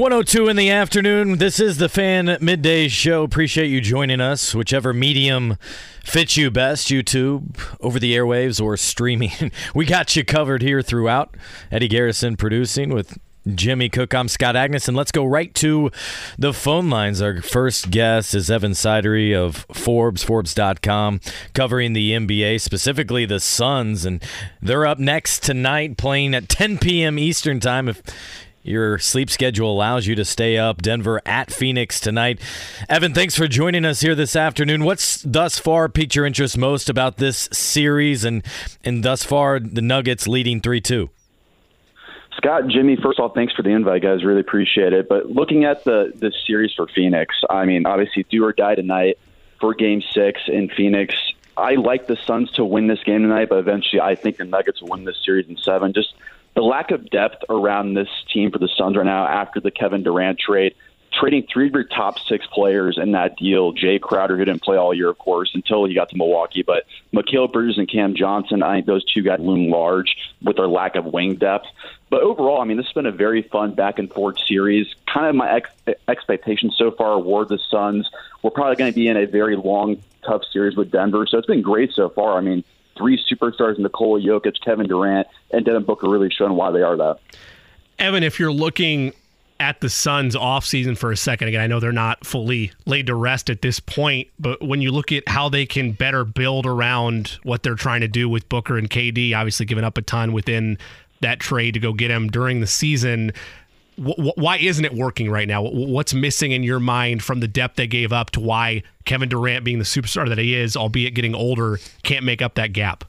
102 in the afternoon. This is the Fan Midday Show. Appreciate you joining us, whichever medium fits you best YouTube, over the airwaves, or streaming. We got you covered here throughout. Eddie Garrison producing with Jimmy Cook. I'm Scott Agness, and let's go right to the phone lines. Our first guest is Evan Sidery of Forbes, Forbes.com, covering the NBA, specifically the Suns, and they're up next tonight, playing at 10 p.m. Eastern Time. If your sleep schedule allows you to stay up. Denver at Phoenix tonight. Evan, thanks for joining us here this afternoon. What's thus far piqued your interest most about this series and and thus far the Nuggets leading 3-2? Scott, Jimmy, first of all, thanks for the invite, guys. Really appreciate it. But looking at the the series for Phoenix, I mean, obviously do or die tonight for Game Six in Phoenix. I like the Suns to win this game tonight, but eventually I think the Nuggets will win this series in seven. Just the lack of depth around this team for the Suns right now after the Kevin Durant trade, trading three of your top six players in that deal. Jae Crowder, who didn't play all year, of course, until he got to Milwaukee, but Mikal Bridges and Cam Johnson, I think those two guys loom large with their lack of wing depth. But overall, I mean, this has been a very fun back and forth series. Kind of my ex- expectations so far were the Suns. We're probably going to be in a very long, tough series with Denver. So it's been great so far. I mean, three superstars: Nikola Jokic, Kevin Durant, and Devin Booker, really showing why they are that. Evan, if you're looking at the Suns offseason for a second again, I know they're not fully laid to rest at this point, but when you look at how they can better build around what they're trying to do with Booker and KD, obviously giving up a ton within that trade to go get him during the season. Why isn't it working right now? What's missing in your mind from the depth they gave up to why Kevin Durant, being the superstar that he is, albeit getting older, can't make up that gap?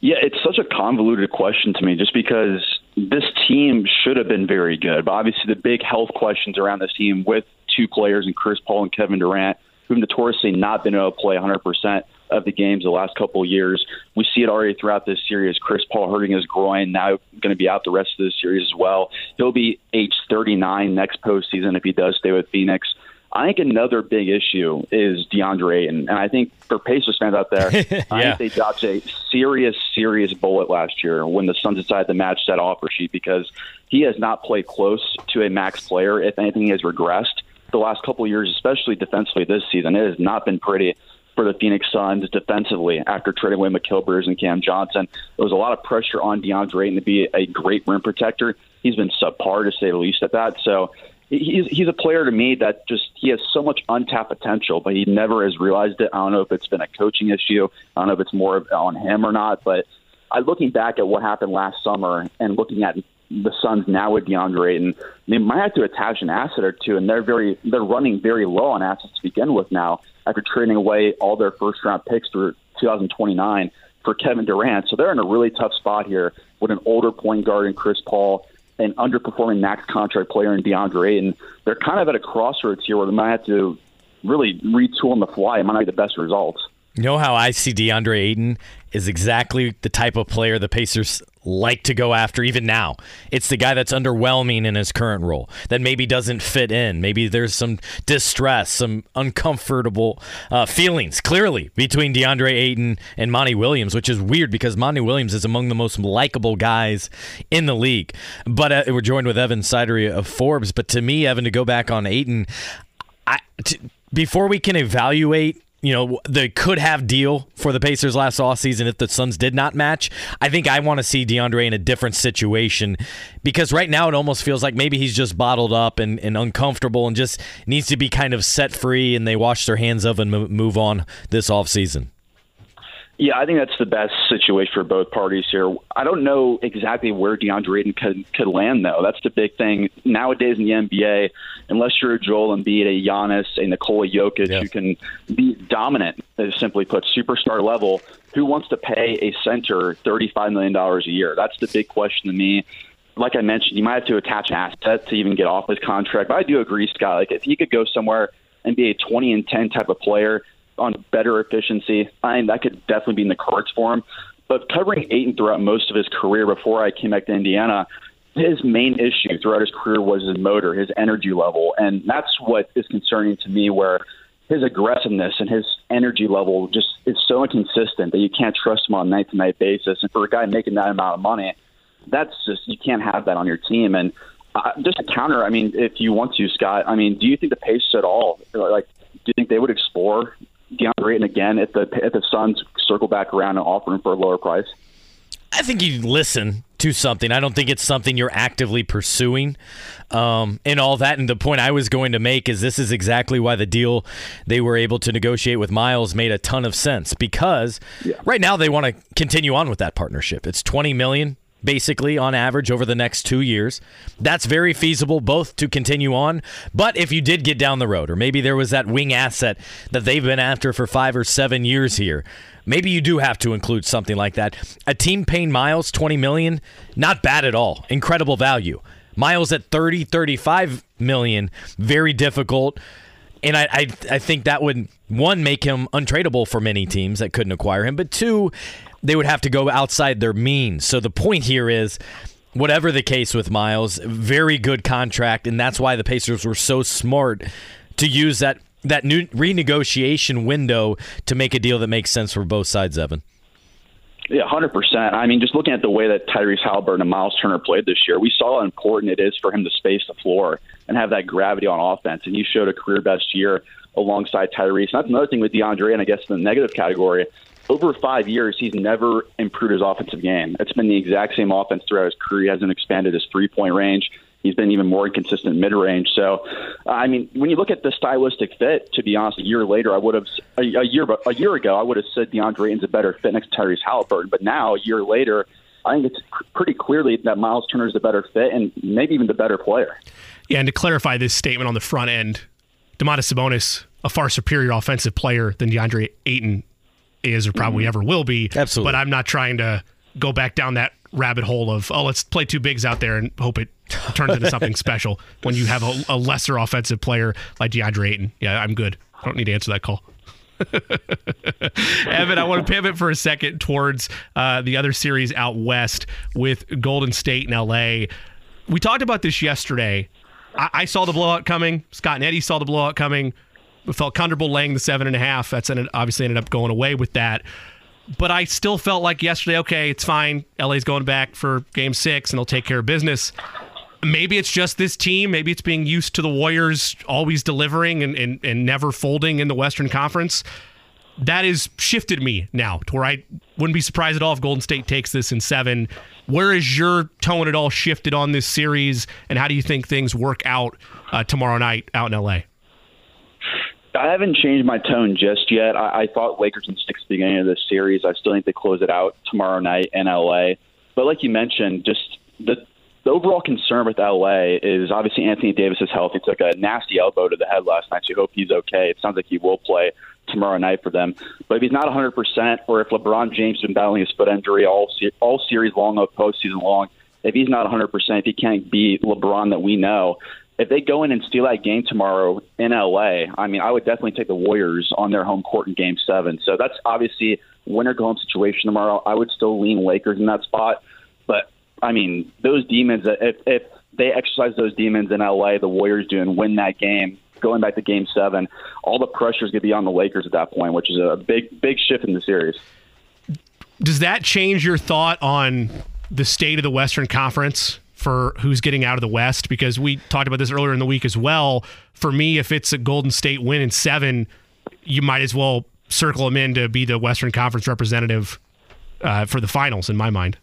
Yeah, it's such a convoluted question to me just because this team should have been very good. But obviously, the big health questions around this team with two players and Chris Paul and Kevin Durant, who've notoriously not been able to play 100% of the games the last couple of years. We see it already throughout this series. Chris Paul hurting his groin, now going to be out the rest of the series as well. He'll be age 39 next postseason if he does stay with Phoenix. I think another big issue is DeAndre Ayton. And I think for Pacers fans out there, yeah. I think they dodged a serious, serious bullet last year when the Suns decided to match that offer sheet because he has not played close to a max player. If anything, he has regressed the last couple of years, especially defensively this season. It has not been pretty for the Phoenix Suns defensively after trading away Bridges and Cam Johnson. There was a lot of pressure on DeAndre Ayton to be a great rim protector. He's been subpar to say the least at that. So he's he's a player to me that just he has so much untapped potential, but he never has realized it. I don't know if it's been a coaching issue. I don't know if it's more on him or not. But I looking back at what happened last summer and looking at the Suns now with DeAndre Ayton, they might have to attach an asset or two, and they're very they're running very low on assets to begin with now after trading away all their first round picks through 2029 for Kevin Durant. So they're in a really tough spot here with an older point guard in Chris Paul, an underperforming max contract player in DeAndre Ayton. They're kind of at a crossroads here where they might have to really retool on the fly. It might not be the best results. You know how I see DeAndre Ayton is exactly the type of player the Pacers like to go after even now. It's the guy that's underwhelming in his current role that maybe doesn't fit in. Maybe there's some distress, some uncomfortable uh, feelings clearly between DeAndre Ayton and Monty Williams, which is weird because Monty Williams is among the most likable guys in the league. But uh, we're joined with Evan Sidery of Forbes. But to me, Evan, to go back on Ayton, I, t- before we can evaluate you know, the could have deal for the Pacers last offseason if the Suns did not match. I think I want to see DeAndre in a different situation because right now it almost feels like maybe he's just bottled up and, and uncomfortable and just needs to be kind of set free and they wash their hands of and move on this offseason. Yeah, I think that's the best situation for both parties here. I don't know exactly where DeAndre Ayton could, could land, though. That's the big thing. Nowadays in the NBA, unless you're a Joel Embiid, a Giannis, a Nikola Jokic, yeah. who can be dominant, simply put, superstar level, who wants to pay a center $35 million a year? That's the big question to me. Like I mentioned, you might have to attach an asset to even get off his contract. But I do agree, Scott. Like if he could go somewhere and be a 20 and 10 type of player – on better efficiency, I mean, that could definitely be in the cards for him. But covering Ayton throughout most of his career before I came back to Indiana, his main issue throughout his career was his motor, his energy level, and that's what is concerning to me. Where his aggressiveness and his energy level just is so inconsistent that you can't trust him on a night to night basis. And for a guy making that amount of money, that's just you can't have that on your team. And Uh, just a counter. I mean, if you want to, Scott. I mean, do you think the Pacers at all? Like, do you think they would explore DeAndre Ayton again if the if the Suns circle back around and offer him for a lower price? I think you listen to something. I don't think it's something you're actively pursuing um, and all that. And the point I was going to make is this is exactly why the deal they were able to negotiate with Miles made a ton of sense because yeah. right now they want to continue on with that partnership. It's 20 million basically on average over the next two years. That's very feasible both to continue on. But if you did get down the road, or maybe there was that wing asset that they've been after for five or seven years here, maybe you do have to include something like that. A team paying Miles 20 million, not bad at all. Incredible value. Miles at 30, 35 million, very difficult. And I, I, I think that would one make him untradeable for many teams that couldn't acquire him, but two, they would have to go outside their means. So the point here is whatever the case with Miles, very good contract, and that's why the Pacers were so smart to use that that new renegotiation window to make a deal that makes sense for both sides, Evan. Yeah, hundred percent. I mean, just looking at the way that Tyrese Haliburton and Miles Turner played this year, we saw how important it is for him to space the floor and have that gravity on offense. And he showed a career best year alongside Tyrese. And that's another thing with DeAndre, and I guess in the negative category over five years, he's never improved his offensive game. It's been the exact same offense throughout his career. He hasn't expanded his three point range. He's been even more inconsistent mid range. So, I mean, when you look at the stylistic fit, to be honest, a year later, I would have a, a year a year ago, I would have said DeAndre Ayton's a better fit next to Tyrese Haliburton. But now, a year later, I think it's pretty clearly that Miles Turner is the better fit and maybe even the better player. Yeah, and to clarify this statement on the front end, Domantas Sabonis, a far superior offensive player than DeAndre Ayton is or probably mm-hmm. ever will be. Absolutely. But I'm not trying to go back down that rabbit hole of oh let's play two bigs out there and hope it turns into something special when you have a, a, lesser offensive player like DeAndre Ayton. Yeah, I'm good. I don't need to answer that call. Evan, I want to pivot for a second towards uh, the other series out west with Golden State and LA. We talked about this yesterday. I, I saw the blowout coming. Scott and Eddie saw the blowout coming We felt comfortable laying the seven and a half. That's ended, obviously ended up going away with that. But I still felt like yesterday, okay, it's fine. LA's going back for game six and they'll take care of business. Maybe it's just this team. Maybe it's being used to the Warriors always delivering and, and, and never folding in the Western Conference. That has shifted me now to where I wouldn't be surprised at all if Golden State takes this in seven. Where is your tone at all shifted on this series, and how do you think things work out uh, tomorrow night out in LA? I haven't changed my tone just yet. I, I thought Lakers in six the beginning of this series. I still think they close it out tomorrow night in LA. But like you mentioned, just the the overall concern with LA is obviously Anthony Davis is healthy. He took a nasty elbow to the head last night. So you hope he's okay. It sounds like he will play tomorrow night for them. But if he's not 100%, or if LeBron James has been battling his foot injury all all series long, of postseason long, if he's not 100%, if he can't be LeBron that we know, if they go in and steal that game tomorrow in LA, I mean, I would definitely take the Warriors on their home court in Game Seven. So that's obviously winner go home situation tomorrow. I would still lean Lakers in that spot, I mean, those demons. If if they exercise those demons in LA, the Warriors do and win that game. Going back to Game Seven, all the pressure is going to be on the Lakers at that point, which is a big big shift in the series. Does that change your thought on the state of the Western Conference? for who's getting out of the West because we talked about this earlier in the week as well. For me, if it's a Golden State win in seven, you might as well circle them in to be the Western Conference representative uh, for the finals, in my mind.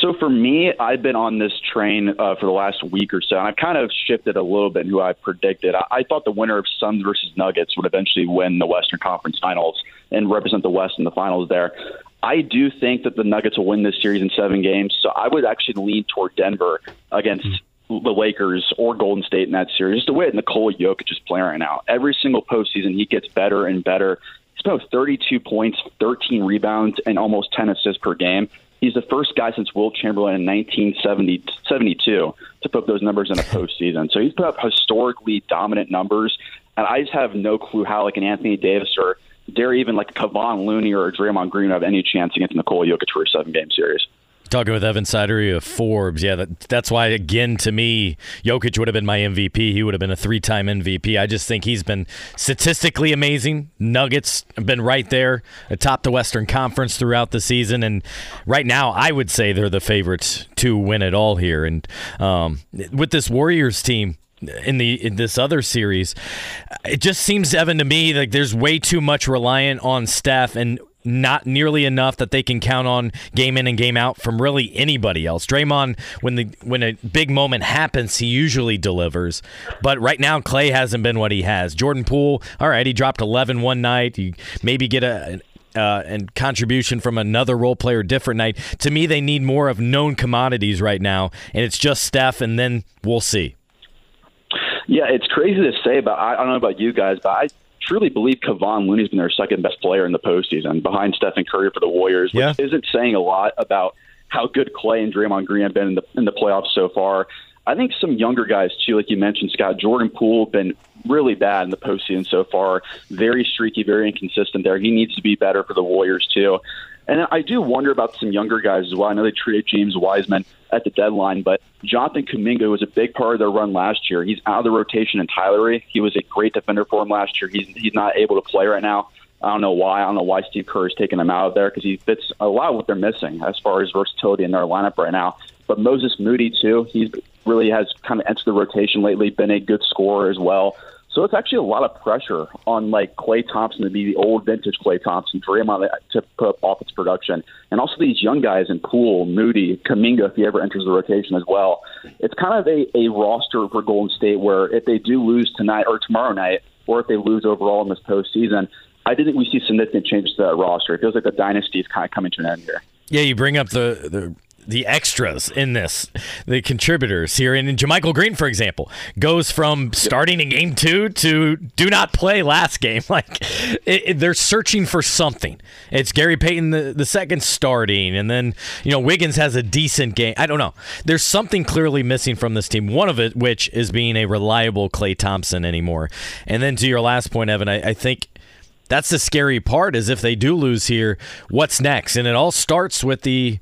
So for me, I've been on this train uh, for the last week or so, and I've kind of shifted a little bit in who I predicted. I, I thought the winner of Suns versus Nuggets would eventually win the Western Conference Finals and represent the West in the finals there. I do think that the Nuggets will win this series in seven games, so I would actually lean toward Denver against mm-hmm. the Lakers or Golden State in that series. Just the way that Nikola Jokic is playing right now. Every single postseason, he gets better and better. He's put 32 points, 13 rebounds, and almost 10 assists per game. He's the first guy since Wilt Chamberlain in 1972 to put those numbers in a postseason. So he's put up historically dominant numbers, and I just have no clue how like an Anthony Davis or dare even like Kevon Looney or Draymond Green have any chance against Nikola Jokic for a seven game series. Talking with Evan Sidery of Forbes, yeah, that, that's why again to me, Jokic would have been my MVP. He would have been a three-time MVP. I just think he's been statistically amazing. Nuggets have been right there atop the Western Conference throughout the season, and right now I would say they're the favorites to win it all here. And um, with this Warriors team, in the in this other series. It just seems Evan to me like there's way too much reliant on Steph and not nearly enough that they can count on game in and game out from really anybody else. Draymond, when the when a big moment happens, he usually delivers. But right now, Klay hasn't been what he has. Jordan Poole, all right, he dropped 11 one night. You maybe get a uh, and contribution from another role player different night. To me, they need more of known commodities right now, and it's just Steph, and then we'll see. Yeah, it's crazy to say, but I, I don't know about you guys, but I truly believe Kevon Looney's been their second best player in the postseason behind Stephen Curry for the Warriors, which yeah. isn't saying a lot about how good Klay and Draymond Green have been in the in the playoffs so far. I think some younger guys too, like you mentioned, Scott Jordan Poole, been really bad in the postseason so far. Very streaky, very inconsistent there. He needs to be better for the Warriors too. And I do wonder about some younger guys as well. I know they traded James Wiseman at the deadline, but Jonathan Kuminga was a big part of their run last year. He's out of the rotation entirely. He was a great defender for him last year. He's he's not able to play right now. I don't know why. I don't know why Steve Kerr is taking him out of there because he fits a lot of what they're missing as far as versatility in their lineup right now. But Moses Moody too. He's really has kind of entered the rotation lately. Been a good scorer as well. So it's actually a lot of pressure on like Klay Thompson to be the old vintage Klay Thompson, Draymond to put up offense production, and also these young guys in Poole, Moody, Kuminga if he ever enters the rotation as well. It's kind of a, a roster for Golden State where if they do lose tonight or tomorrow night, or if they lose overall in this postseason, I do think we see significant changes to that roster. It feels like the dynasty is kind of coming to an end here. Yeah, you bring up the the the extras in this, the contributors here. And JaMychal Green, for example, goes from starting in game two to do not play last game. Like it, it, they're searching for something. It's Gary Payton the, the second starting, and then you know Wiggins has a decent game. I don't know. There's something clearly missing from this team. One of it, which is being a reliable Klay Thompson anymore. And then to your last point, Evan, I, I think that's the scary part. Is if they do lose here, what's next? And it all starts with the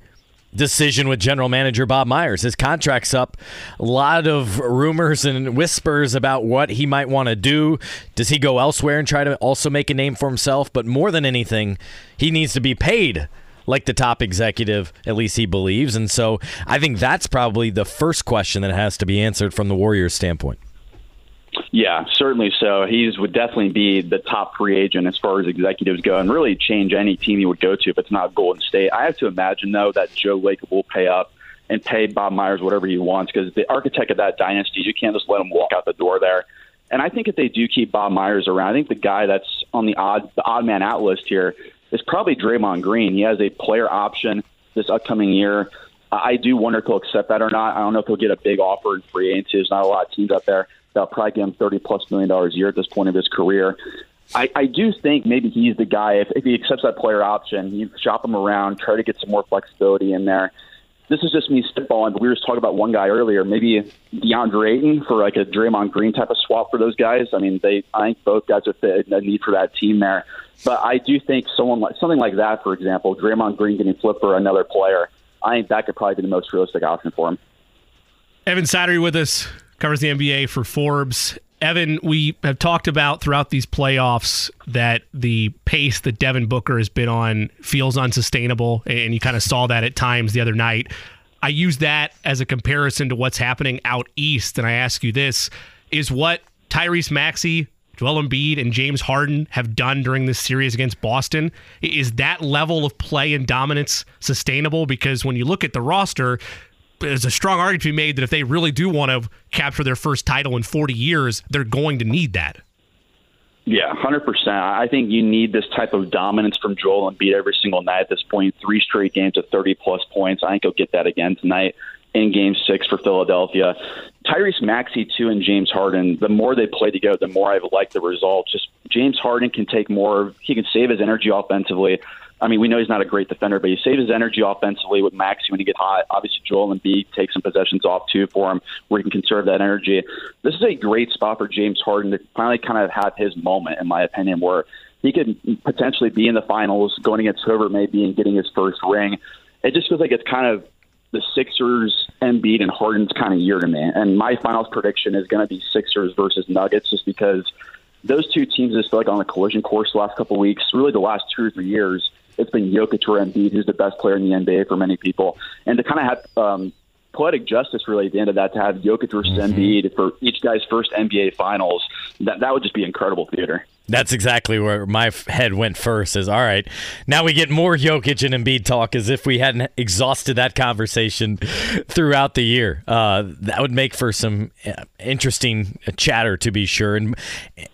decision with general manager Bob Myers. His contract's up. A lot of rumors and whispers about what he might want to do. Does he go elsewhere and try to also make a name for himself? But more than anything, he needs to be paid like the top executive, at least he believes. And so I think that's probably the first question that has to be answered from the Warriors' standpoint. Yeah, certainly so. He would definitely be the top free agent as far as executives go, and really change any team he would go to if it's not Golden State. I have to imagine though that Joe Lacob will pay up and pay Bob Myers whatever he wants because the architect of that dynasty, you can't just let him walk out the door there. And I think if they do keep Bob Myers around, I think the guy that's on the odd the odd man out list here is probably Draymond Green. He has a player option this upcoming year. I do wonder if he'll accept that or not. I don't know if he'll get a big offer in free agency. There's not a lot of teams out there that'll probably give him thirty plus million dollars a year at this point of his career. I, I do think maybe he's the guy. If, if he accepts that player option, you shop him around, try to get some more flexibility in there. This is just me spitballing, but we were just talking about one guy earlier. Maybe DeAndre Ayton for like a Draymond Green type of swap for those guys. I mean, they I think both guys would fit a need for that team there. But I do think someone like something like that, for example, Draymond Green getting flipped for another player. I think that could probably be the most realistic option for him. Evan Sidery with us covers the NBA for Forbes. Evan, we have talked about throughout these playoffs that the pace that Devin Booker has been on feels unsustainable, and you kind of saw that at times the other night. I use that as a comparison to what's happening out east, and I ask you this: Is what Tyrese Maxey, Joel Embiid, and James Harden have done during this series against Boston is that level of play and dominance sustainable? Because when you look at the roster, there's a strong argument to be made that if they really do want to capture their first title in 40 years, they're going to need that. Yeah, 100%. I think you need this type of dominance from Joel Embiid every single night at this point. Three straight games of 30 plus points. I think he'll get that again tonight in game six for Philadelphia. Tyrese Maxey, too, and James Harden, the more they play together, the more I've liked the results. Just James Harden can take more, he can save his energy offensively. I mean, we know he's not a great defender, but he saves his energy offensively with Maxey when he gets hot. Obviously, Joel Embiid takes some possessions off too for him, where he can conserve that energy. This is a great spot for James Harden to finally kind of have his moment, in my opinion, where he could potentially be in the finals, going against whoever it may be, and getting his first ring. It just feels like it's kind of the Sixers, Embiid, and Harden's kind of year to me. And my finals prediction is going to be Sixers versus Nuggets, just because those two teams just feel like on a collision course the last couple of weeks, really the last two or three years. It's been Jokic or Embiid, who's the best player in the NBA for many people, and to kind of have um, poetic justice really at the end of that to have Jokic versus mm-hmm. Embiid for each guy's first NBA Finals. That that would just be incredible theater. That's exactly where my head went first. Is all right. Now we get more Jokic and Embiid talk, as if we hadn't exhausted that conversation throughout the year. Uh, that would make for some uh, interesting chatter, to be sure. And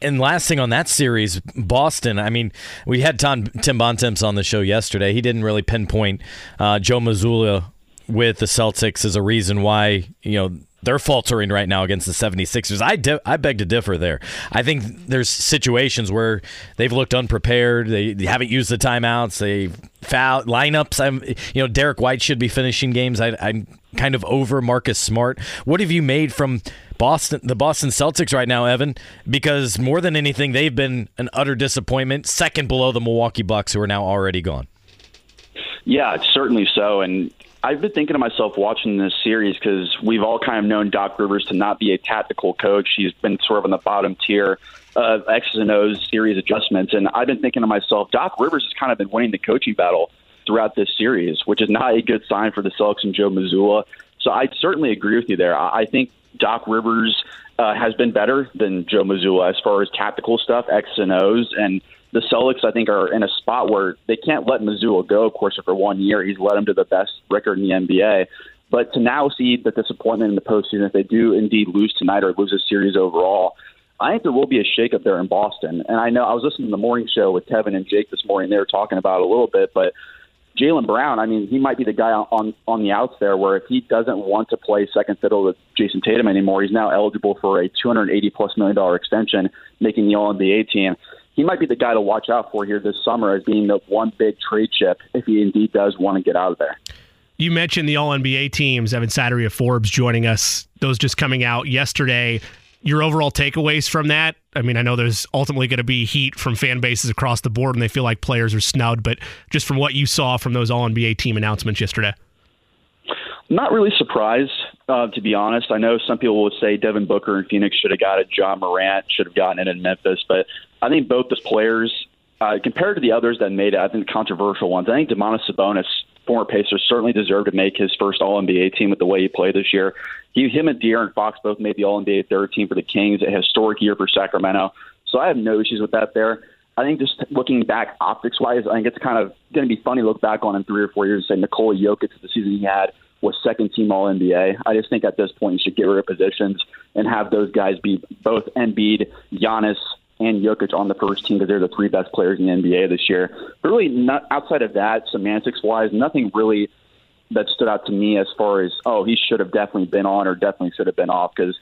and last thing on that series, Boston. I mean, we had Tom, Tim Bontemps on the show yesterday. He didn't really pinpoint uh, Joe Mazzulla with the Celtics as a reason why you know they're faltering right now against the 76ers. I di- I beg to differ there. I think there's situations where they've looked unprepared. They, they haven't used the timeouts. They foul lineups. I'm you know Derrick White should be finishing games. I, I'm kind of over Marcus Smart. What have you made from Boston, the Boston Celtics right now, Evan? Because more than anything, they've been an utter disappointment, second below the Milwaukee Bucks, who are now already gone. Yeah, certainly so. And I've been thinking to myself watching this series because we've all kind of known Doc Rivers to not be a tactical coach. He's been sort of on the bottom tier of X's and O's series adjustments. And I've been thinking to myself, Doc Rivers has kind of been winning the coaching battle throughout this series, which is not a good sign for the Celtics and Joe Mazzulla. So I certainly agree with you there. I think Doc Rivers uh, has been better than Joe Mazzulla as far as tactical stuff, X's and O's, and the Celtics, I think, are in a spot where they can't let Mazzulla go. Of course, for one year, he's led them to the best record in the NBA. But to now see the disappointment in the postseason, if they do indeed lose tonight or lose a series overall, I think there will be a shakeup there in Boston. And I know I was listening to the morning show with Kevin and Jake this morning. They were talking about it a little bit, but Jaylen Brown, I mean, he might be the guy on on the outs there, where if he doesn't want to play second fiddle with Jayson Tatum anymore, he's now eligible for a 280 plus million dollar extension, making the All NBA team he might be the guy to watch out for here this summer as being the one big trade chip if he indeed does want to get out of there. You mentioned the All NBA teams, Evan Sidery of Forbes joining us. Those just coming out yesterday. Your overall takeaways from that? I mean, I know there's ultimately going to be heat from fan bases across the board and they feel like players are snubbed, but just from what you saw from those All NBA team announcements yesterday. Not really surprised, uh, to be honest. I know some people would say Devin Booker and Phoenix should have got it. Ja Morant should have gotten it in Memphis, but I think both those players, uh, compared to the others that made it, I think controversial ones. I think Domantas Sabonis, former Pacers, certainly deserved to make his first All NBA team with the way he played this year. He, him and De'Aaron Fox both made the All NBA third team for the Kings. A historic year for Sacramento. So I have no issues with that there. I think just looking back optics wise, I think it's kind of going to be funny to look back on in three or four years and say Nikola Jokic, the season he had, was second team All NBA. I just think at this point you should get rid of positions and have those guys be both Embiid, Giannis, and Jokic on the first team because they're the three best players in the NBA this year. But really, not outside of that, semantics wise, nothing really that stood out to me as far as oh he should have definitely been on or definitely should have been off because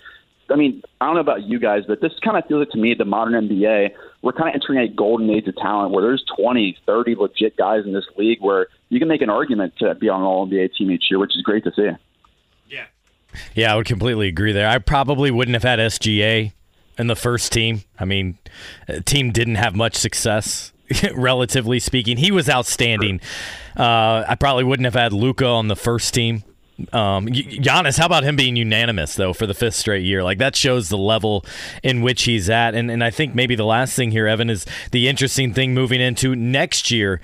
I mean, I don't know about you guys, but this kind of feels like to me the modern NBA. We're kind of entering a golden age of talent where there's 20, 30 legit guys in this league where you can make an argument to be on an All NBA team each year, which is great to see. Yeah. Yeah, I would completely agree there. I probably wouldn't have had SGA in the first team. I mean, the team didn't have much success, relatively speaking. He was outstanding. Uh, I probably wouldn't have had Luka on the first team. Um, Giannis, how about him being unanimous though for the fifth straight year? Like that shows the level in which he's at. And and I think maybe the last thing here, Evan, is the interesting thing moving into next year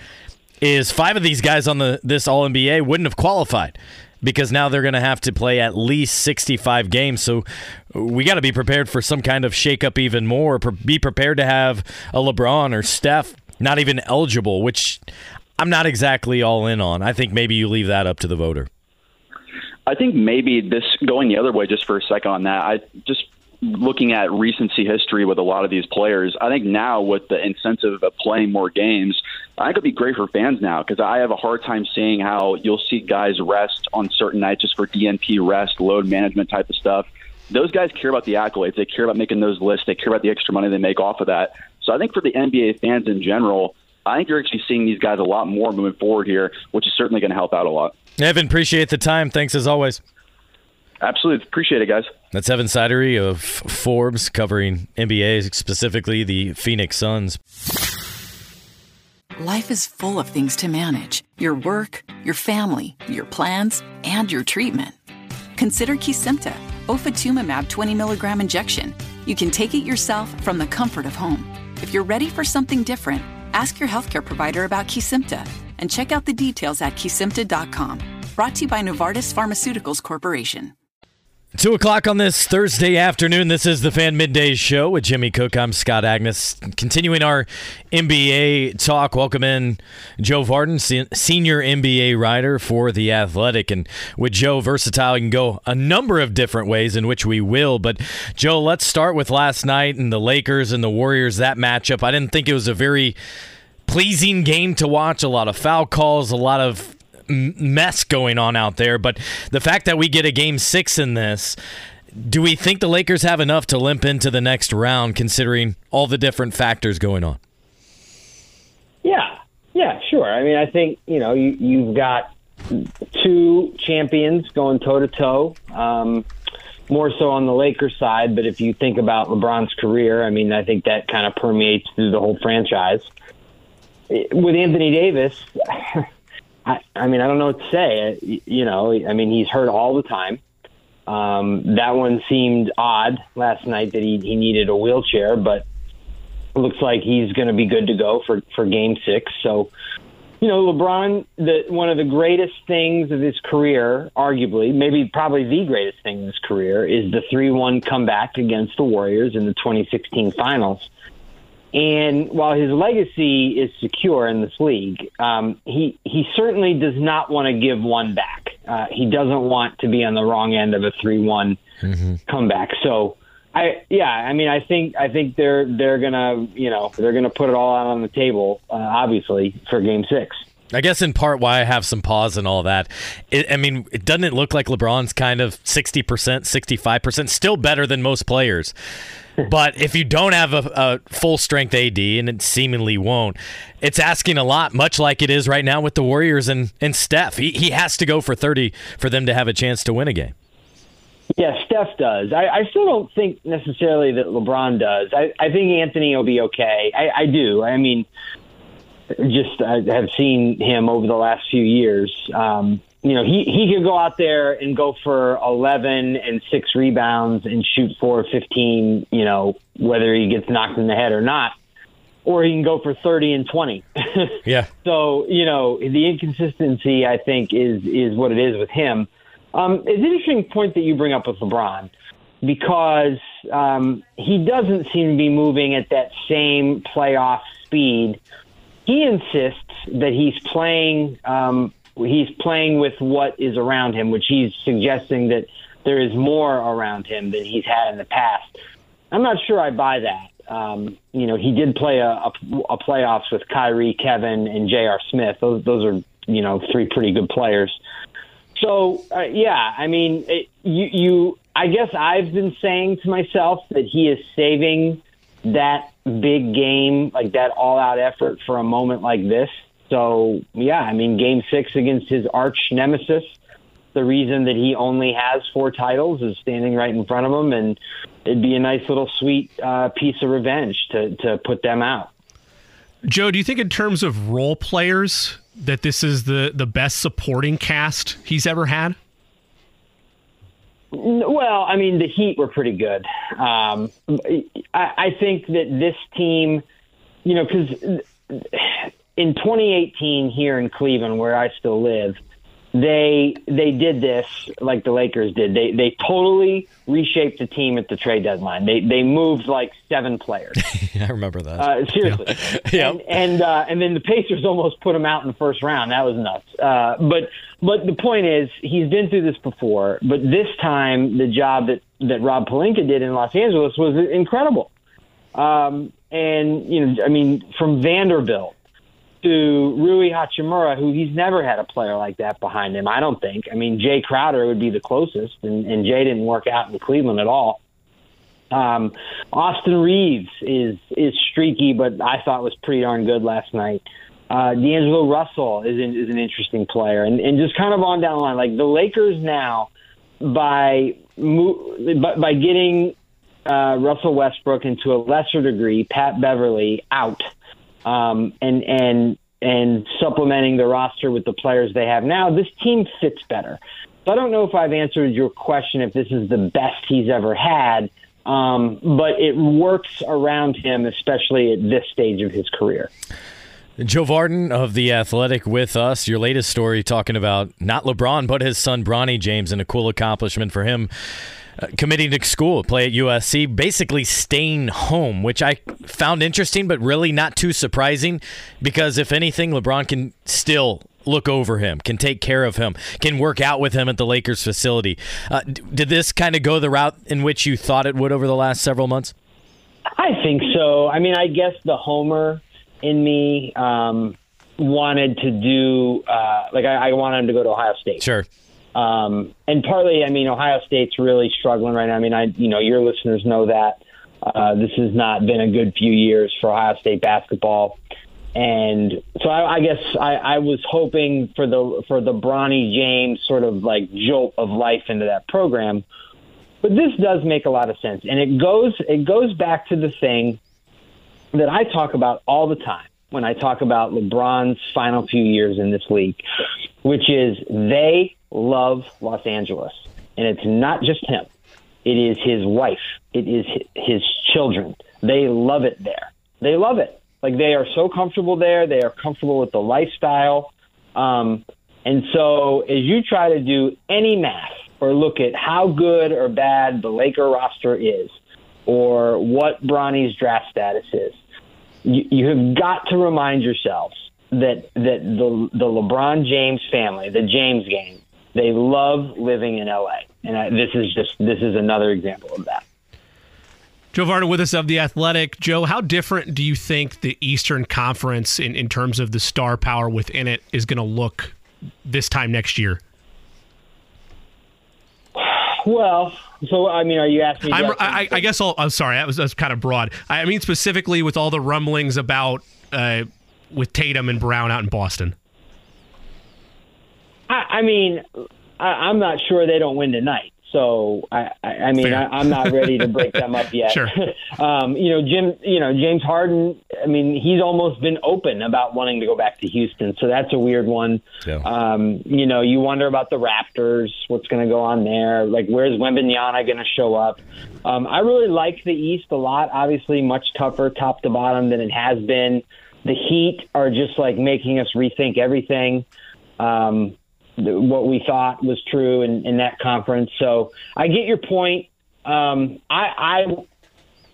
is five of these guys on the this All NBA wouldn't have qualified because now they're going to have to play at least 65 games. So we got to be prepared for some kind of shakeup even more. Be prepared to have a LeBron or Steph not even eligible, which I'm not exactly all in on. I think maybe you leave that up to the voter. I think maybe this going the other way just for a second on that. I just looking at recency history with a lot of these players. I think now with the incentive of playing more games, I think it'd be great for fans now because I have a hard time seeing how you'll see guys rest on certain nights just for DNP rest, load management type of stuff. Those guys care about the accolades. They care about making those lists. They care about the extra money they make off of that. So I think for the NBA fans in general, I think you're actually seeing these guys a lot more moving forward here, which is certainly going to help out a lot. Evan, appreciate the time. Thanks as always. Absolutely. Appreciate it, guys. That's Evan Sidery of Forbes covering NBA, specifically the Phoenix Suns. life is full of things to manage your work, your family, your plans, and your treatment. Consider Kesimpta, ofatumumab 20 milligram injection. You can take it yourself from the comfort of home. If you're ready for something different, ask your healthcare provider about Kesimpta and check out the details at kesimpta.com. Brought to you by Novartis Pharmaceuticals Corporation. Two o'clock on this Thursday afternoon. This is the Fan Midday Show with Jimmy Cook. I'm Scott Agness. Continuing our NBA talk, welcome in Joe Vardon, senior NBA writer for The Athletic. And with Joe, versatile, you can go a number of different ways in which we will. But, Joe, let's start with last night and the Lakers and the Warriors, that matchup. I didn't think it was a very pleasing game to watch. A lot of foul calls, a lot of mess going on out there. But the fact that we get a game six in this, do we think the Lakers have enough to limp into the next round, considering all the different factors going on? Yeah, yeah, sure. I mean, I think you know you, you've got two champions going toe to toe. Um, more so on the Lakers side, but if you think about LeBron's career, I mean, I think that kind of permeates through the whole franchise. With Anthony Davis, I, I mean, I don't know what to say. You know, I mean, he's hurt all the time. Um, that one seemed odd last night that he, he needed a wheelchair, but looks like he's going to be good to go for, for game six. So, you know, LeBron, the, one of the greatest things of his career, arguably, maybe probably the greatest thing in his career, is the 3 1 comeback against the Warriors in the 2016 finals. And while his legacy is secure in this league, um, he he certainly does not want to give one back. Uh, he doesn't want to be on the wrong end of a three-one mm-hmm. comeback. So, I yeah, I mean, I think I think they're they're gonna you know they're gonna put it all out on the table, uh, obviously for Game Six. I guess in part why I have some pause and all that. It, I mean, it doesn't it look like LeBron's kind of 60%, 65%, still better than most players. But if you don't have a, a, full strength AD, and it seemingly won't, it's asking a lot, much like it is right now with the Warriors and, and Steph. He, he has to go for 30 for them to have a chance to win a game. Yeah, Steph does. I, I still don't think necessarily that LeBron does. I, I think Anthony will be okay. I, I do. I mean, just I have seen him over the last few years. Um, you know, he, he could go out there and go for 11 and six rebounds and shoot four 15, you know, whether he gets knocked in the head or not. Or he can go for 30 and 20. yeah. So, you know, the inconsistency, I think, is, is what it is with him. Um, it's an interesting point that you bring up with LeBron because um, he doesn't seem to be moving at that same playoff speed. He insists that he's playing um, he's playing with what is around him, which he's suggesting that there is more around him than he's had in the past. I'm not sure I buy that. Um, you know, he did play a, a, a playoffs with Kyrie, Kevin, and J.R. Smith. Those those are you know three pretty good players. So uh, yeah, I mean, it, you you. I guess I've been saying to myself that he is saving that big game, like that all-out effort, for a moment like this. So, yeah, I mean, game six against his arch nemesis, the reason that he only has four titles is standing right in front of him, and it'd be a nice little sweet uh, piece of revenge to, to put them out. Joe, do you think in terms of role players that this is the, the best supporting cast he's ever had? Well, I mean, the Heat were pretty good. Um, I, I think that this team, you know, because in 2018 here in Cleveland, where I still live, they they did this like the Lakers did. They they totally reshaped the team at the trade deadline. They they moved like seven players. I remember that. Uh, seriously. Yeah. And and, uh, and then the Pacers almost put him out in the first round. That was nuts. Uh, but but the point is, he's been through this before. But this time, the job that that Rob Pelinka did in Los Angeles was incredible. Um, and you know, I mean, from Vanderbilt to Rui Hachimura, who he's never had a player like that behind him. I don't think. I mean, Jae Crowder would be the closest, and, and Jae didn't work out in Cleveland at all. Um, Austin Reaves is is streaky, but I thought was pretty darn good last night. Uh, D'Angelo Russell is in, is an interesting player, and, and just kind of on down the line, like the Lakers now by by, by getting uh, Russell Westbrook and to a lesser degree Pat Beverley out um, and and and supplementing the roster with the players they have now, this team fits better. So I don't know if I've answered your question if this is the best he's ever had, um, but it works around him, especially at this stage of his career. Joe Vardon of The Athletic with us. Your latest story talking about not LeBron, but his son, Bronny James, and a cool accomplishment for him. Uh, committing to school, play at USC, basically staying home, which I found interesting, but really not too surprising because, if anything, LeBron can still look over him, can take care of him, can work out with him at the Lakers facility. Uh, did this kind of go the route in which you thought it would over the last several months? I think so. I mean, I guess the homer in me um, wanted to do, uh, like, I, I wanted him to go to Ohio State. Sure. Um, and partly, I mean, Ohio State's really struggling right now. I mean, I, you know, your listeners know that uh, this has not been a good few years for Ohio State basketball. And so I, I guess I, I was hoping for the for the Bronny James sort of like jolt of life into that program. But this does make a lot of sense, and it goes it goes back to the thing that I talk about all the time when I talk about LeBron's final few years in this league, which is they love Los Angeles. And it's not just him, it is his wife, it is his children. They love it there. They love it. Like they are so comfortable there, they are comfortable with the lifestyle. Um, and so as you try to do any math or look at how good or bad the Laker roster is, or what Bronny's draft status is, you, you have got to remind yourselves that that the the LeBron James family, the James gang, they love living in LA, and I, this is just this is another example of that. Joe Vardon with us of the Athletic. Joe, how different do you think the Eastern Conference, in, in terms of the star power within it, is going to look this time next year? Well, so I mean, are you asking? I'm, I, I, guess I'll, I'm sorry. That was, that was kind of broad. I mean specifically with all the rumblings about uh, with Tatum and Brown out in Boston. I, I mean, I, am not sure they don't win tonight. So I, I, mean, I, am not ready to break them up yet. Sure. um, you know, Jim. You know, James Harden. I mean, he's almost been open about wanting to go back to Houston. So that's a weird one. Yeah. Um, you know, you wonder about the Raptors. What's going to go on there? Like, where's Wembanyama going to show up? Um, I really like the East a lot. Obviously, much tougher top to bottom than it has been. The Heat are just like making us rethink everything. Um, what we thought was true in, in that conference. So I get your point. Um, I, I,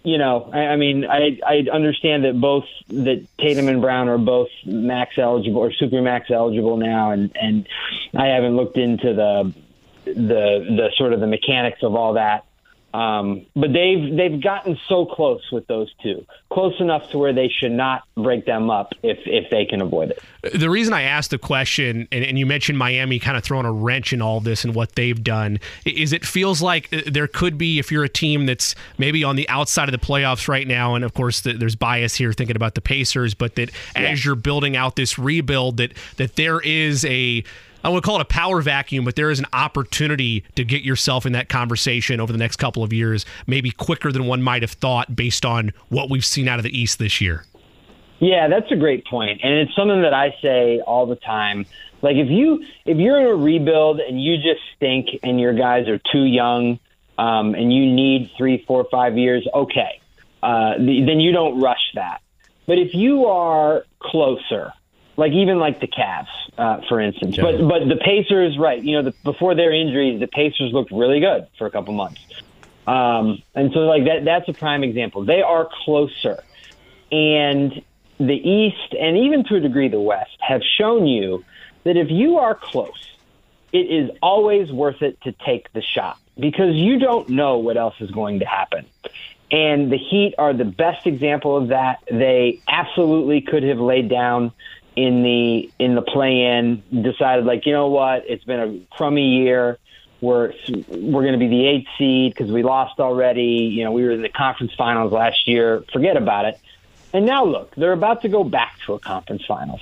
you know, I, I mean, I, I understand that both that Tatum and Brown are both max eligible or super max eligible now, and and I haven't looked into the the the sort of the mechanics of all that. Um, but they've they've gotten so close with those two, close enough to where they should not break them up if if they can avoid it. The reason I asked the question, and, and you mentioned Miami kind of throwing a wrench in all this and what they've done, is it feels like uh, there could be if you're a team that's maybe on the outside of the playoffs right now, and of course the, there's bias here thinking about the Pacers, but that yeah. as you're building out this rebuild, that that there is a I would call it a power vacuum, but there is an opportunity to get yourself in that conversation over the next couple of years, maybe quicker than one might have thought based on what we've seen out of the East this year. Yeah, that's a great point, and it's something that I say all the time. Like if you if you're in a rebuild and you just stink and your guys are too young, um, and you need three, four, five years, okay, uh, the, then you don't rush that. But if you are closer, like even like the Cavs, uh, for instance. But but the Pacers, right? You know, the, before their injuries, the Pacers looked really good for a couple months. Um, and so like that that's a prime example. They are closer, and the East and even to a degree the West have shown you that if you are close, it is always worth it to take the shot because you don't know what else is going to happen. And the Heat are the best example of that. They absolutely could have laid down in the in the play in decided like you know what? It's been a crummy year. We're we're going to be the eighth seed because we lost already. You know we were in the conference finals last year. Forget about it. And now look they're about to go back to a conference finals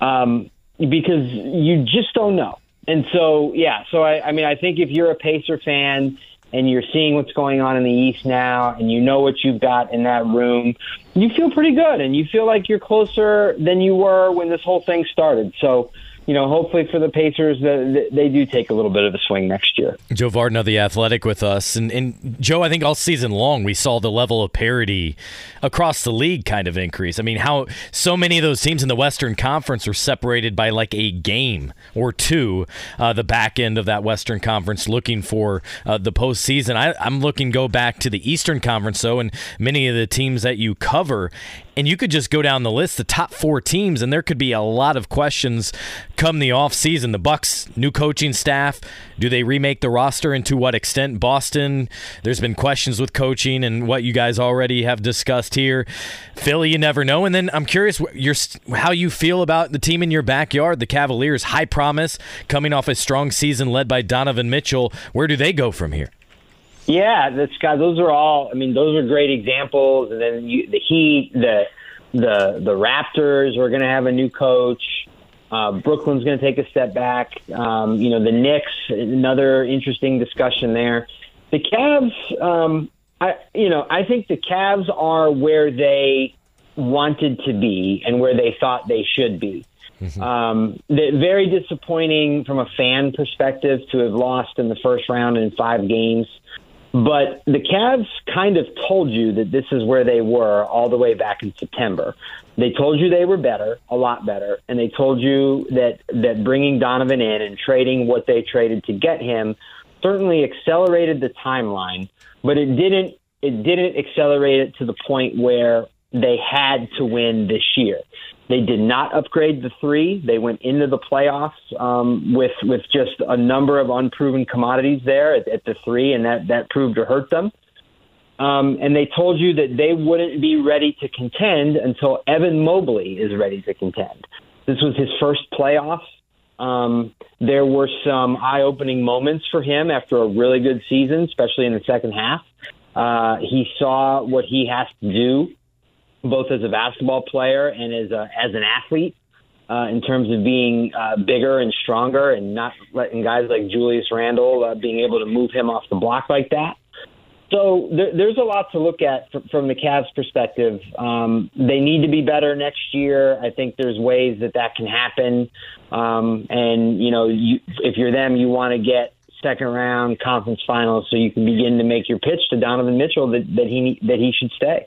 um, because you just don't know. And so yeah so I, I mean I think if you're a Pacer fan and you're seeing what's going on in the East now, and you know what you've got in that room, you feel pretty good, and you feel like you're closer than you were when this whole thing started. So you know, hopefully for the Pacers, that they do take a little bit of a swing next year. Joe Vardon of the Athletic with us, and, and Joe, I think all season long we saw the level of parity across the league kind of increase. I mean, how so many of those teams in the Western Conference are separated by like a game or two. Uh, the back end of that Western Conference looking for uh, the postseason. I, I'm looking go back to the Eastern Conference though, and many of the teams that you cover, and you could just go down the list, the top four teams, and there could be a lot of questions come the off season. The Bucks, new coaching staff, do they remake the roster and to what extent? Boston, there's been questions with coaching and what you guys already have discussed here. Philly, you never know. And then I'm curious your, how you feel about the team in your backyard, the Cavaliers. High promise, coming off a strong season led by Donovan Mitchell. Where do they go from here? Yeah, that's. Those are all. I mean, those are great examples. And then you, the Heat, the the the Raptors are going to have a new coach. Uh, Brooklyn's going to take a step back. Um, you know, the Knicks, another interesting discussion there. The Cavs, um, I you know, I think the Cavs are where they wanted to be and where they thought they should be. Mm-hmm. Um, very disappointing from a fan perspective to have lost in the first round in five games. But the Cavs kind of told you that this is where they were all the way back in September. They told you they were better, a lot better, and they told you that that bringing Donovan in and trading what they traded to get him certainly accelerated the timeline, but it didn't it didn't accelerate it to the point where they had to win this year. They did not upgrade the three. They went into the playoffs um, with with just a number of unproven commodities there at, at the three, and that that proved to hurt them. Um, and they told you that they wouldn't be ready to contend until Evan Mobley is ready to contend. This was his first playoffs. Um, there were some eye-opening moments for him after a really good season, especially in the second half. Uh, he saw what he has to do both as a basketball player and as a, as an athlete. Uh, in terms of being uh, bigger and stronger and not letting guys like Julius Randle uh, being able to move him off the block like that. So there, there's a lot to look at from, from the Cavs' perspective. Um, they need to be better next year. I think there's ways that that can happen. Um, and you know, you, if you're them, you want to get second round conference finals so you can begin to make your pitch to Donovan Mitchell that, that he that he should stay.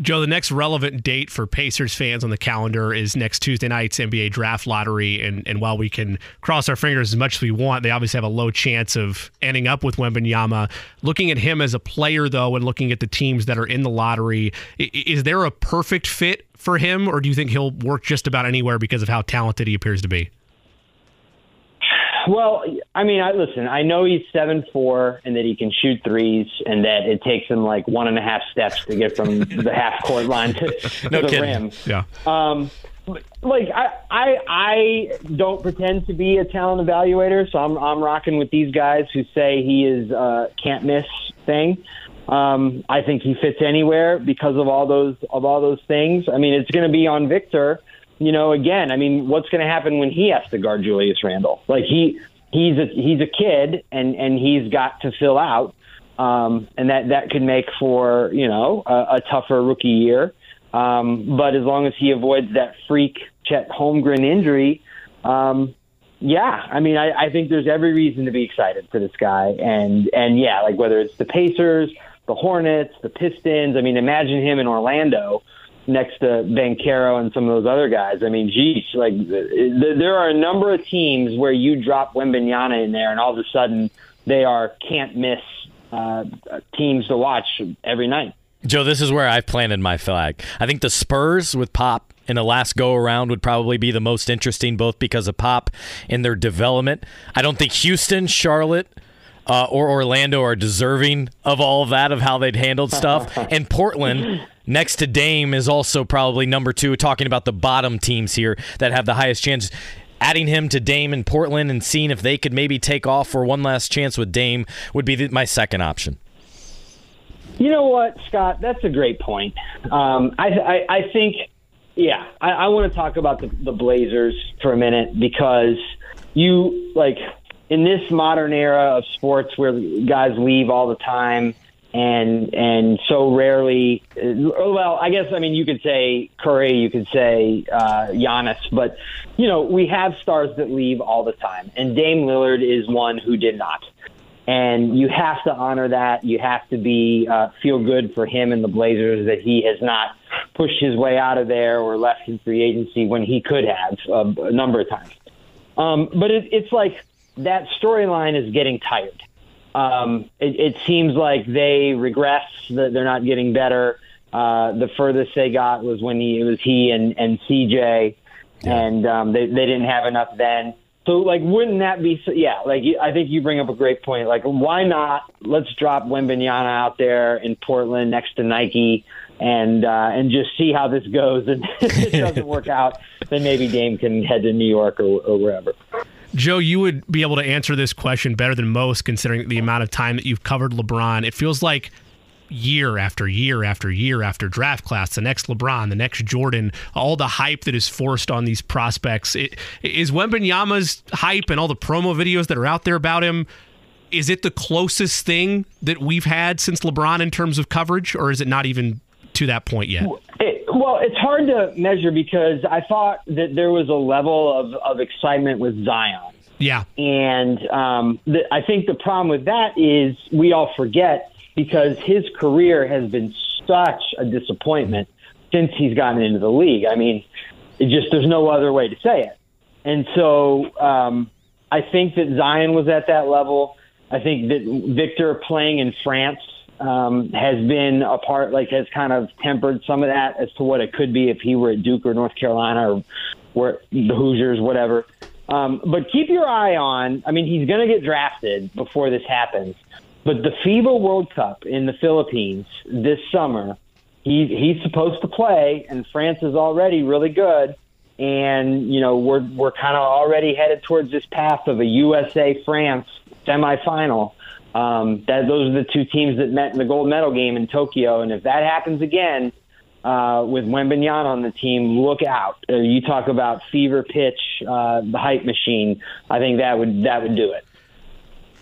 Joe, the next relevant date for Pacers fans on the calendar is next Tuesday night's NBA draft lottery. And, and while we can cross our fingers as much as we want, they obviously have a low chance of ending up with Wembanyama. Looking at him as a player, though, and looking at the teams that are in the lottery, is there a perfect fit for him, or do you think he'll work just about anywhere because of how talented he appears to be? Well, I mean, I listen. I know he's seven four and that he can shoot threes, and that it takes him like one and a half steps to get from the half court line to, to no the kidding. rim. Yeah. Um, like I, I, I don't pretend to be a talent evaluator, so I'm I'm rocking with these guys who say he is uh, can't miss thing. Um, I think he fits anywhere because of all those of all those things. I mean, it's going to be on Victor you know, again, I mean, what's going to happen when he has to guard Julius Randle? Like he he's a he's a kid and and he's got to fill out, um, and that that could make for you know a, a tougher rookie year. Um, but as long as he avoids that freak Chet Holmgren injury, um, yeah, I mean, I, I think there's every reason to be excited for this guy, and and yeah, like whether it's the Pacers, the Hornets, the Pistons. I mean, imagine him in Orlando next to Banchero and some of those other guys. I mean, geez, like there are a number of teams where you drop Wembanyama in there, and all of a sudden they are can't miss uh, teams to watch every night. Joe, this is where I've planted my flag. I think the Spurs with Pop in the last go around would probably be the most interesting, both because of Pop and their development. I don't think Houston, Charlotte, uh, or Orlando are deserving of all of that, of how they'd handled stuff. and Portland, next to Dame is also probably number two. Talking about the bottom teams here that have the highest chance. Adding him to Dame in Portland and seeing if they could maybe take off for one last chance with Dame would be the, my second option. You know what, Scott? That's a great point. Um, I, I, I think, yeah, I, I want to talk about the, the Blazers for a minute because you like in this modern era of sports where guys leave all the time and and so rarely. Well, I guess I mean you could say Curry, you could say uh, Giannis, but you know we have stars that leave all the time, and Dame Lillard is one who did not. And you have to honor that. You have to be uh, feel good for him and the Blazers that he has not pushed his way out of there or left in free agency when he could have uh, a number of times. Um, but it, it's like that storyline is getting tired. Um, it, it seems like they regress, that they're not getting better. Uh, the furthest they got was when he it was he and and CJ, yeah. and um, they they didn't have enough then. So like, wouldn't that be? So, yeah, like I think you bring up a great point. Like, why not? Let's drop Wembanyama out there in Portland next to Nike, and uh, and just see how this goes. And if it doesn't work out, then maybe Dame can head to New York or, or wherever. Joe, you would be able to answer this question better than most, considering the amount of time that you've covered LeBron. It feels like year after year after year after draft class, the next LeBron, the next Jordan, all the hype that is forced on these prospects. It, is Wembanyama's hype and all the promo videos that are out there about him? Is it the closest thing that we've had since LeBron in terms of coverage, or is it not even to that point yet? It, well, it's hard to measure because I thought that there was a level of, of excitement with Zion. Yeah. And um, the, I think the problem with that is we all forget because his career has been such a disappointment since he's gotten into the league. I mean, it just there's no other way to say it. And so um, I think that Zion was at that level. I think that Victor playing in France um, has been a part, like has kind of tempered some of that as to what it could be if he were at Duke or North Carolina or where the Hoosiers, whatever. Um, but keep your eye on. I mean, he's going to get drafted before this happens. But the FIBA World Cup in the Philippines this summer, he he's supposed to play, and France is already really good. And you know we're we're kind of already headed towards this path of a USA France semifinal. Um, that those are the two teams that met in the gold medal game in Tokyo, and if that happens again uh, with Wembanyama on the team, look out. Uh, you talk about fever pitch, uh, the hype machine. I think that would that would do it.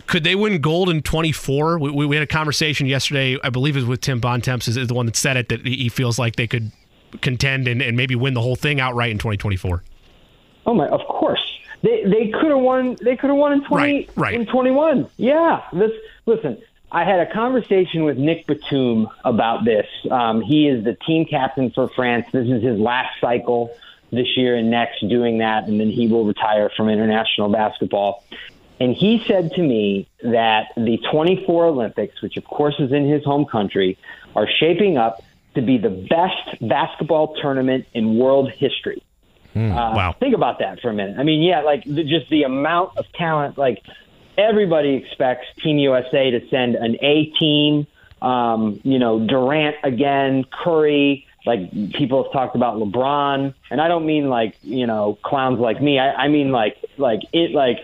Could they win gold in 24? We, we had a conversation yesterday, I believe it was with Tim Bontemps, is the one that said it, that he feels like they could contend and, and maybe win the whole thing outright in 2024. Oh my, of course. They they could have won. They could have won in twenty right, right. in twenty one. Yeah. This listen. I had a conversation with Nick Batum about this. Um, he is the team captain for France. This is his last cycle this year and next doing that, and then he will retire from international basketball. And he said to me that the 24 Olympics, which of course is in his home country, are shaping up to be the best basketball tournament in world history. Mm, uh, wow. Think about that for a minute. I mean, yeah, like the, just the amount of talent. Like everybody expects Team USA to send an A team. Um, you know, Durant again, Curry. Like people have talked about LeBron, and I don't mean like you know clowns like me. I, I mean like like it like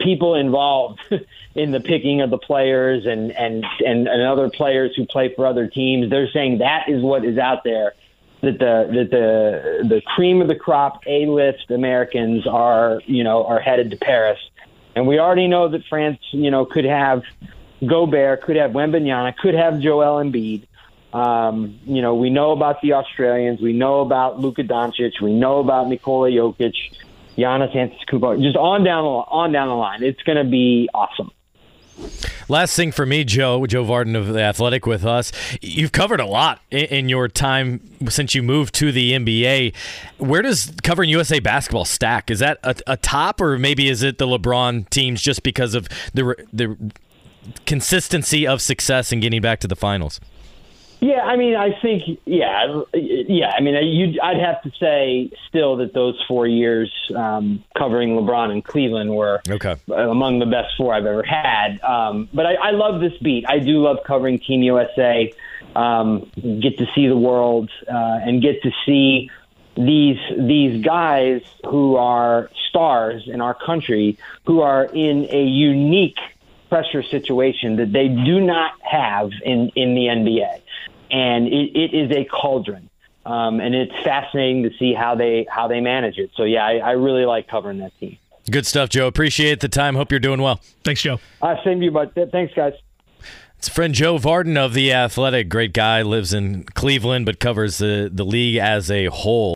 people involved in the picking of the players and and and and other players who play for other teams. They're saying that is what is out there that the that the the cream of the crop A list Americans are you know are headed to Paris, and we already know that France you know could have Gobert, could have Wembanyama, could have Joel Embiid. Um, you know we know about the Australians, we know about Luka Doncic, we know about Nikola Jokic, Giannis Antetokounmpo, just on down the on down the line. It's going to be awesome. Last thing for me, Joe, Joe Vardon of the Athletic with us. You've covered a lot in, your time since you moved to the NBA. Where does covering USA basketball stack? Is that a, a top, or maybe is it the LeBron teams just because of the the consistency of success in getting back to the finals? Yeah, I mean, I think, yeah, yeah. I mean, I'd have to say still that those four years um, covering LeBron in Cleveland were okay. among the best four I've ever had. Um, but I, I love this beat. I do love covering Team USA. um, get to see the world uh, and get to see these these guys who are stars in our country who are in a unique pressure situation that they do not have in in the NBA, and it, it is a cauldron. Um, and it's fascinating to see how they how they manage it. So yeah, I, I really like covering that team. Good stuff, Joe. Appreciate the time. Hope you're doing well. Thanks, Joe. Uh, same to you, bud. Thanks, guys. It's friend Joe Vardon of the Athletic. Great guy, lives in Cleveland, but covers the, the league as a whole.